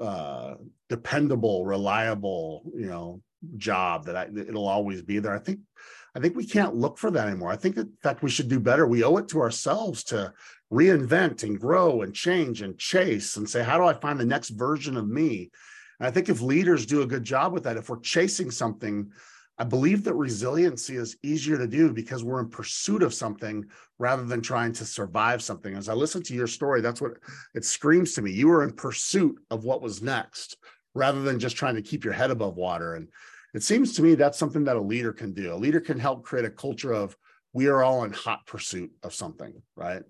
uh, dependable, reliable, you know, job that I, it'll always be there. I think, I think we can't look for that anymore. I think, in fact, we should do better. We owe it to ourselves to reinvent and grow and change and chase and say, how do I find the next version of me? And I think if leaders do a good job with that, if we're chasing something I believe that resiliency is easier to do because we're in pursuit of something rather than trying to survive something. As I listen to your story, that's what it screams to me. You were in pursuit of what was next rather than just trying to keep your head above water. And it seems to me that's something that a leader can do. A leader can help create a culture of we are all in hot pursuit of something, right?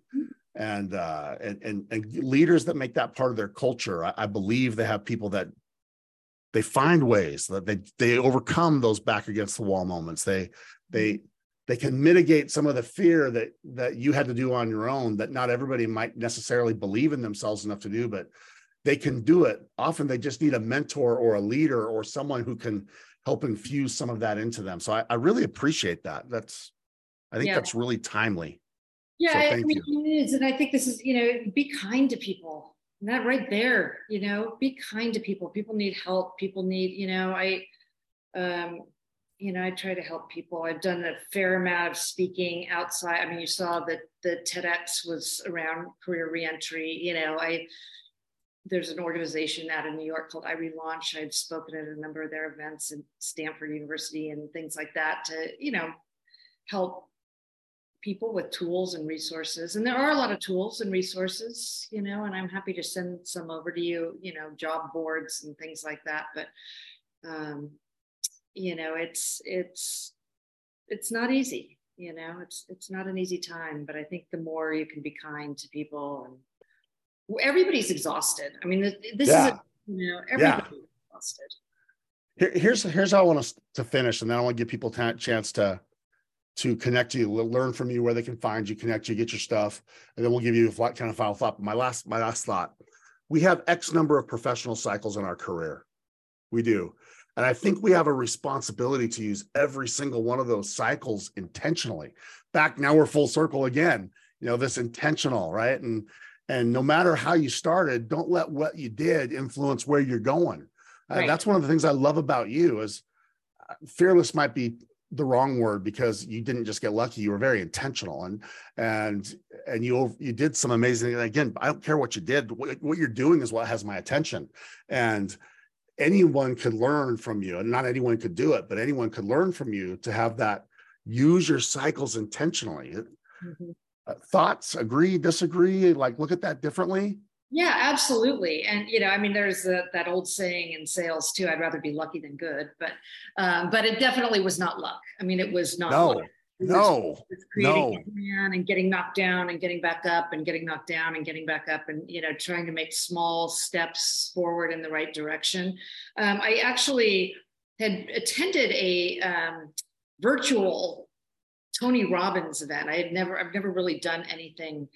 And uh, and and, and leaders that make that part of their culture, I, I believe they have people that they find ways that they they overcome those back against the wall moments they they mm-hmm. they can mitigate some of the fear that that you had to do on your own that not everybody might necessarily believe in themselves enough to do but they can do it. Often they just need a mentor or a leader or someone who can help infuse some of that into them. So i, I really appreciate that. That's i think yeah. that's really timely. Yeah so I mean, you. it is and i think this is you know be kind to people. That right there you know be kind to people. People need help. People need you know i um you know i try to help people. I've done a fair amount of speaking outside. I mean you saw that the tedx was around career reentry you know i there's an organization out in new york called iRelaunch. I've spoken at a number of their events at stanford university and things like that to you know help people with tools and resources. And there are a lot of tools and resources you know and i'm happy to send some over to you you know job boards and things like that. But um you know it's it's it's not easy you know it's it's not an easy time. But i think the more you can be kind to people and everybody's exhausted i mean this yeah. is a, you know everybody's yeah. exhausted Here, here's here's how i want us to finish and then i want to give people a chance to to connect to you, learn from you where they can find you, connect you, get your stuff, and then we'll give you a flat, kind of final thought. My last, my last thought: we have X number of professional cycles in our career. We do, and I think we have a responsibility to use every single one of those cycles intentionally. Back now, we're full circle again. You know, this intentional, right? And and no matter how you started, don't let what you did influence where you're going. Uh, right. Uh, that's one of the things I love about you is uh, fearless might be the wrong word because you didn't just get lucky you were very intentional and and and you you did some amazing again i don't care what you did what, what you're doing is what has my attention and anyone could learn from you and not anyone could do it but anyone could learn from you to have that use your cycles intentionally mm-hmm. Uh, thoughts agree disagree like look at that differently yeah, absolutely. And you know, I mean, there's a, that old saying in sales too: "I'd rather be lucky than good." But, um, but it definitely was not luck. I mean, it was not. No, luck. no, creating no. and getting knocked down and getting back up and getting knocked down and getting back up and you know trying to make small steps forward in the right direction. Um, I actually had attended a um, virtual Tony Robbins event. I had never, I've never really done anything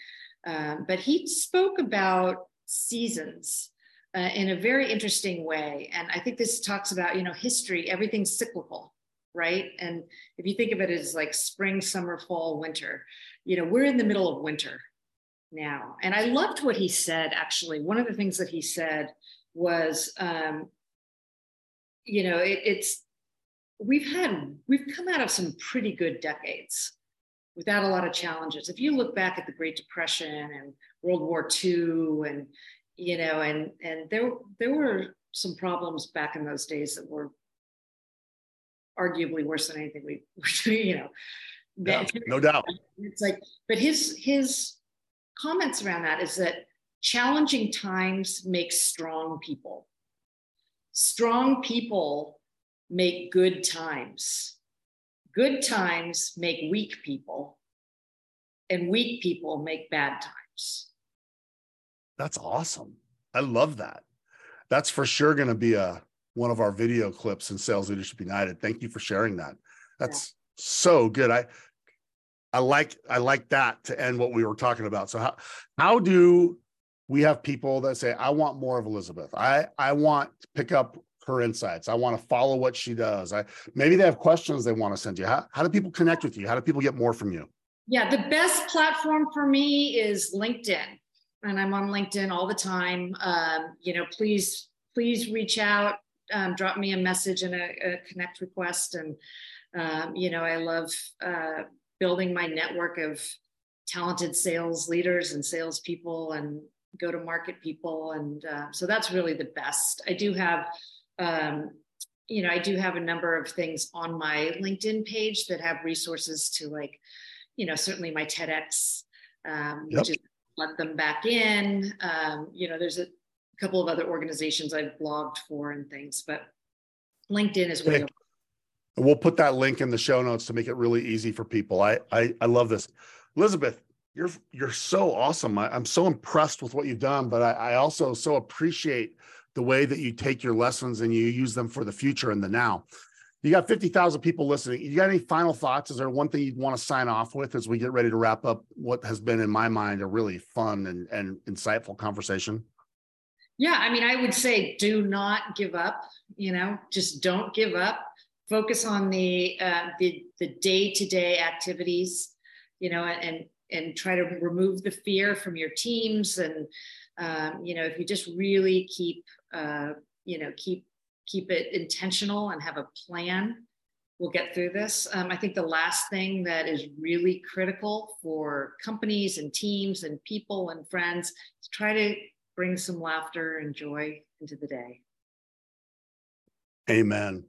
um, but he spoke about seasons uh, in a very interesting way. And I think this talks about, you know, history, everything's cyclical, right? And if you think of it as like spring, summer, fall, winter, you know, we're in the middle of winter now. And I loved what he said, actually. One of the things that he said was, um, you know, it, it's we've had we've come out of some pretty good decades without a lot of challenges. If you look back at the Great Depression and World War II, and you know, and and there there were some problems back in those days that were arguably worse than anything we, you know. Yeah, no doubt. It's like, but his his comments around that is that challenging times make strong people. Strong people make good times. Good times make weak people, and weak people make bad times. That's awesome. I love that. That's for sure going to be a one of our video clips in Sales Leadership United. Thank you for sharing that. That's yeah. so good. I I like I like that to end what we were talking about. So how how do we have people that say I want more of Elizabeth. I I want to pick up her insights. I want to follow what she does. I maybe they have questions they want to send you. How, how do people connect with you? How do people get more from you? Yeah, the best platform for me is LinkedIn, and I'm on LinkedIn all the time. Um, you know, please please reach out, um, drop me a message and a, a connect request, and um, you know, I love uh, building my network of talented sales leaders and salespeople and go to market people and uh, so that's really the best i do have um, you know, I do have a number of things on my LinkedIn page that have resources to like, you know, certainly my TEDx, um, yep. which is let them back in. Um, you know, there's a couple of other organizations I've blogged for and things, but LinkedIn is where. We'll put that link in the show notes to make it really easy for people. I I, I love this, Elizabeth. You're you're so awesome. I, am so impressed with what you've done, but I, I also so appreciate the way that you take your lessons and you use them for the future and the now. You got 50,000 people listening. You got any final thoughts? Is there one thing you'd want to sign off with as we get ready to wrap up what has been, in my mind, a really fun and, and insightful conversation? Yeah, I mean, I would say do not give up. You know, just don't give up. Focus on the uh, the the day to day activities. You know, and and try to remove the fear from your teams and um, you know if you just really keep uh, you know keep keep it intentional and have a plan. We'll get through this. Um, i think the last thing that is really critical for companies and teams and people and friends is try to bring some laughter and joy into the day. Amen.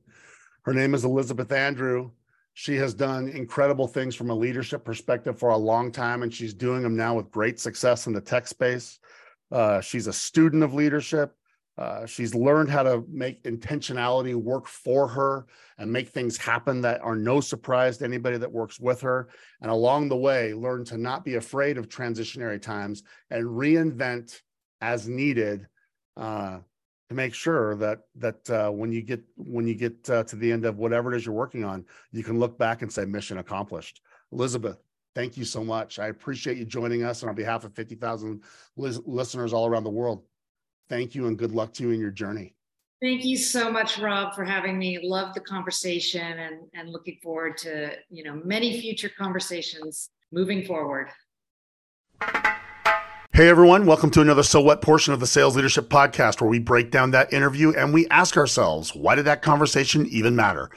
Her name is elizabeth andrew. She has done incredible things from a leadership perspective for a long time and she's doing them now with great success in the tech space. Uh, she's a student of leadership uh, she's learned how to make intentionality work for her and make things happen that are no surprise to anybody that works with her. And along the way, learn to not be afraid of transitionary times and reinvent as needed uh, to make sure that that uh, when you get when you get uh, to the end of whatever it is you're working on, you can look back and say mission accomplished. Elizabeth, thank you so much. I appreciate you joining us, and on behalf of 50,000 listeners all around the world, thank you and good luck to you in your journey. Thank you so much, Rob, for having me. Love the conversation and, and looking forward to, you know, many future conversations moving forward. Hey everyone, welcome to another So What portion of the Sales Leadership Podcast where we break down that interview and we ask ourselves, why did that conversation even matter?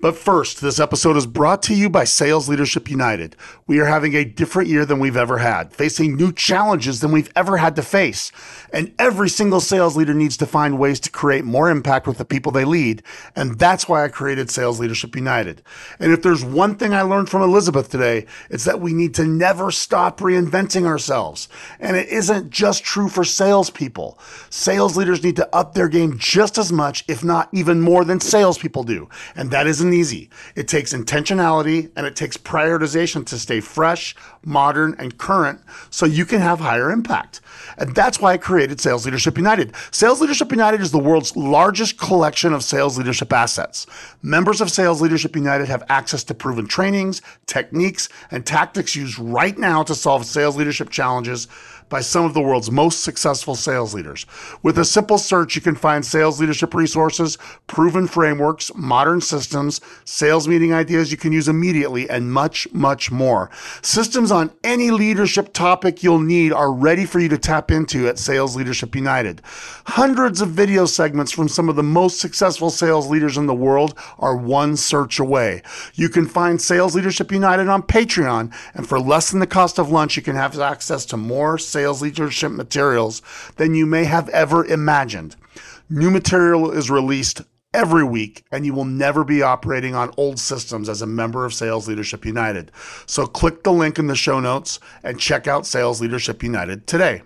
But first, this episode is brought to you by Sales Leadership United. We are having a different year than we've ever had, facing new challenges than we've ever had to face. And every single sales leader needs to find ways to create more impact with the people they lead. And that's why I created Sales Leadership United. And if there's one thing I learned from Elizabeth today, it's that we need to never stop reinventing ourselves. And it isn't just true for salespeople. Sales leaders need to up their game just as much, if not even more than salespeople do. And that isn't easy. It takes intentionality and it takes prioritization to stay fresh, modern, and current so you can have higher impact. And that's why I created Sales Leadership United. Sales Leadership United is the world's largest collection of sales leadership assets. Members of Sales Leadership United have access to proven trainings, techniques, and tactics used right now to solve sales leadership challenges by some of the world's most successful sales leaders. With a simple search, you can find sales leadership resources, proven frameworks, modern systems, sales meeting ideas you can use immediately, and much, much more. Systems on any leadership topic you'll need are ready for you to tap into at Sales Leadership United. Hundreds of video segments from some of the most successful sales leaders in the world are one search away. You can find Sales Leadership United on Patreon, and for less than the cost of lunch, you can have access to more sales leadership materials than you may have ever imagined. New material is released every week, and you will never be operating on old systems as a member of Sales Leadership United. So click the link in the show notes and check out Sales Leadership United today.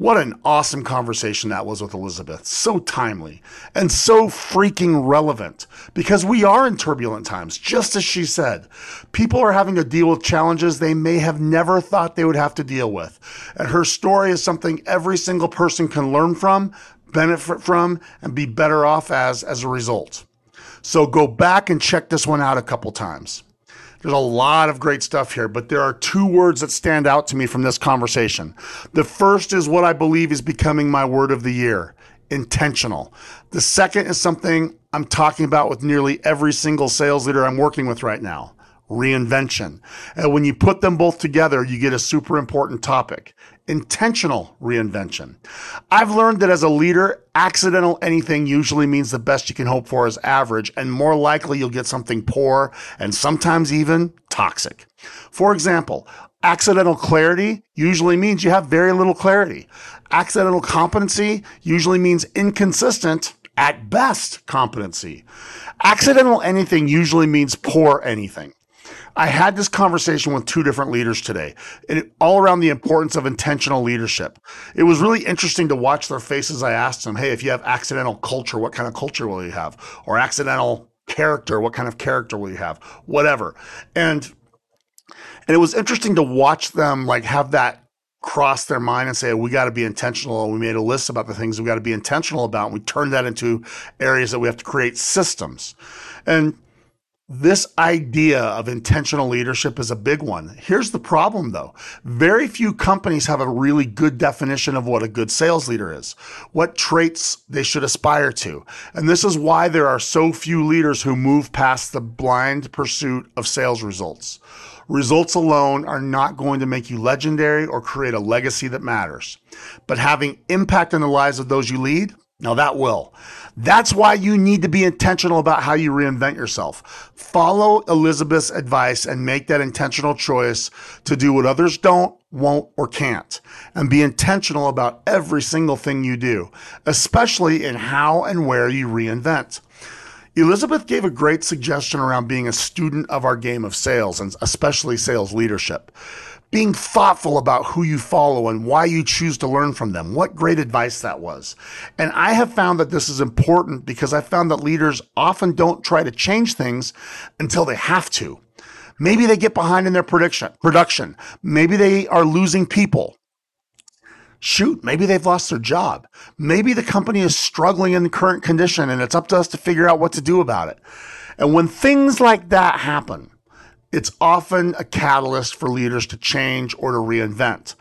What an awesome conversation that was with Elizabeth. So timely and so freaking relevant because we are in turbulent times, just as she said. People are having to deal with challenges they may have never thought they would have to deal with. And her story is something every single person can learn from, benefit from, and be better off as as a result. So go back and check this one out a couple times. There's a lot of great stuff here, but there are two words that stand out to me from this conversation. The first is what I believe is becoming my word of the year intentional. The second is something I'm talking about with nearly every single sales leader I'm working with right now reinvention. And when you put them both together, you get a super important topic intentional reinvention. I've learned that as a leader, accidental anything usually means the best you can hope for is average, and more likely you'll get something poor and sometimes even toxic. For example, accidental clarity usually means you have very little clarity. Accidental competency usually means inconsistent, at best, competency. Accidental anything usually means poor anything. I had this conversation with two different leaders today, and all around the importance of intentional leadership. It was really interesting to watch their faces. I asked them, "Hey, if you have accidental culture, what kind of culture will you have? Or accidental character, what kind of character will you have? Whatever." And and it was interesting to watch them like have that cross their mind and say, we got to be intentional. And we made a list about the things we got to be intentional about. And we turned that into areas that we have to create systems. And this idea of intentional leadership is a big one. Here's the problem though. Very few companies have a really good definition of what a good sales leader is, what traits they should aspire to. And this is why there are so few leaders who move past the blind pursuit of sales results. Results alone are not going to make you legendary or create a legacy that matters. But having impact in the lives of those you lead, now that will. That's why you need to be intentional about how you reinvent yourself. Follow Elizabeth's advice and make that intentional choice to do what others don't, won't, or can't. And be intentional about every single thing you do, especially in how and where you reinvent. Elizabeth gave a great suggestion around being a student of our game of sales and especially sales leadership being thoughtful about who you follow and why you choose to learn from them. What great advice that was. And I have found that this is important because I found that leaders often don't try to change things until they have to. Maybe they get behind in their prediction, production. Maybe they are losing people. Shoot, maybe they've lost their job. Maybe the company is struggling in the current condition and it's up to us to figure out what to do about it. And when things like that happen, it's often a catalyst for leaders to change or to reinvent.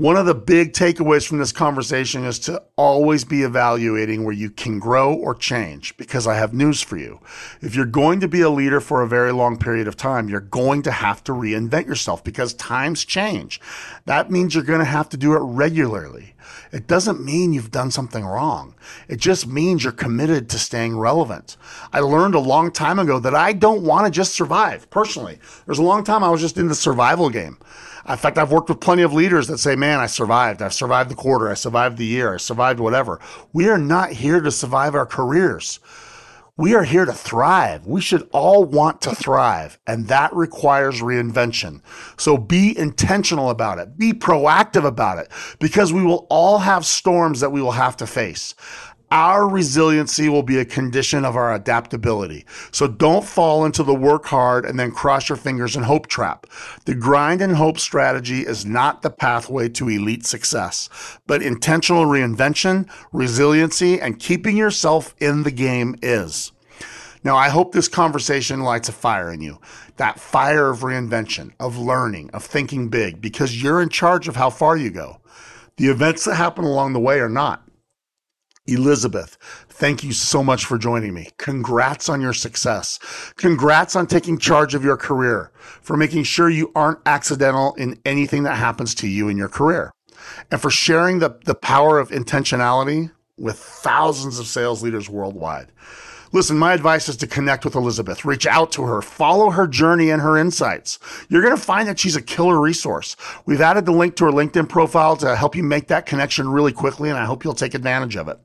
One of the big takeaways from this conversation is to always be evaluating where you can grow or change because I have news for you. If you're going to be a leader for a very long period of time, you're going to have to reinvent yourself because times change. That means you're going to have to do it regularly. It doesn't mean you've done something wrong. It just means you're committed to staying relevant. I learned a long time ago that I don't want to just survive personally. There's a long time I was just in the survival game. In fact, I've worked with plenty of leaders that say, man, I survived. I've survived the quarter. I survived the year. I survived whatever. We are not here to survive our careers. We are here to thrive. We should all want to thrive, and that requires reinvention. So be intentional about it. Be proactive about it because we will all have storms that we will have to face. Our resiliency will be a condition of our adaptability. So don't fall into the work hard and then cross your fingers and hope trap. The grind and hope strategy is not the pathway to elite success, but intentional reinvention, resiliency, and keeping yourself in the game is. Now, I hope this conversation lights a fire in you that fire of reinvention, of learning, of thinking big, because you're in charge of how far you go. The events that happen along the way are not. Elizabeth, thank you so much for joining me. Congrats on your success. Congrats on taking charge of your career, for making sure you aren't accidental in anything that happens to you in your career, and for sharing the, the power of intentionality with thousands of sales leaders worldwide. Listen, my advice is to connect with Elizabeth, reach out to her, follow her journey and her insights. You're going to find that she's a killer resource. We've added the link to her LinkedIn profile to help you make that connection really quickly, and I hope you'll take advantage of it.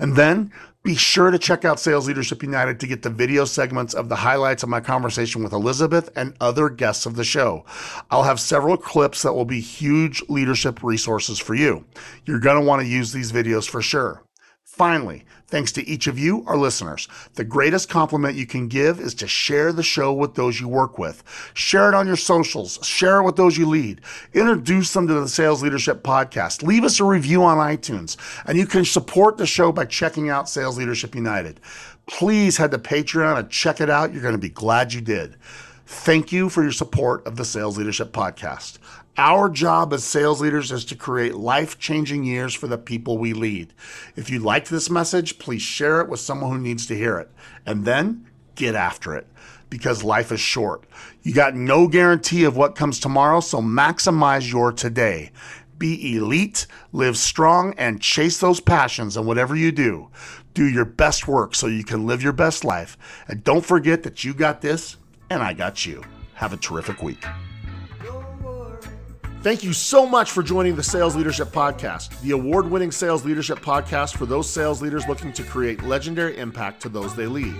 And then be sure to check out Sales Leadership United to get the video segments of the highlights of my conversation with Elizabeth and other guests of the show. I'll have several clips that will be huge leadership resources for you. You're going to want to use these videos for sure. Finally, thanks to each of you, our listeners, the greatest compliment you can give is to share the show with those you work with. Share it on your socials, share it with those you lead, introduce them to the Sales Leadership Podcast, leave us a review on iTunes, and you can support the show by checking out Sales Leadership United. Please head to Patreon and check it out. You're going to be glad you did. Thank you for your support of the Sales Leadership Podcast. Our job as sales leaders is to create life changing years for the people we lead. If you liked this message, please share it with someone who needs to hear it. And then get after it because life is short. You got no guarantee of what comes tomorrow, so maximize your today. Be elite, live strong, and chase those passions in whatever you do. Do your best work so you can live your best life. And don't forget that you got this and I got you. Have a terrific week. Thank you so much for joining the Sales Leadership Podcast, the award winning sales leadership podcast for those sales leaders looking to create legendary impact to those they lead.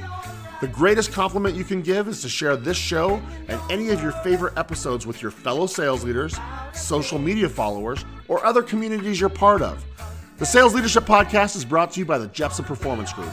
The greatest compliment you can give is to share this show and any of your favorite episodes with your fellow sales leaders, social media followers, or other communities you're part of. The Sales Leadership Podcast is brought to you by the Jeppsen Performance Group.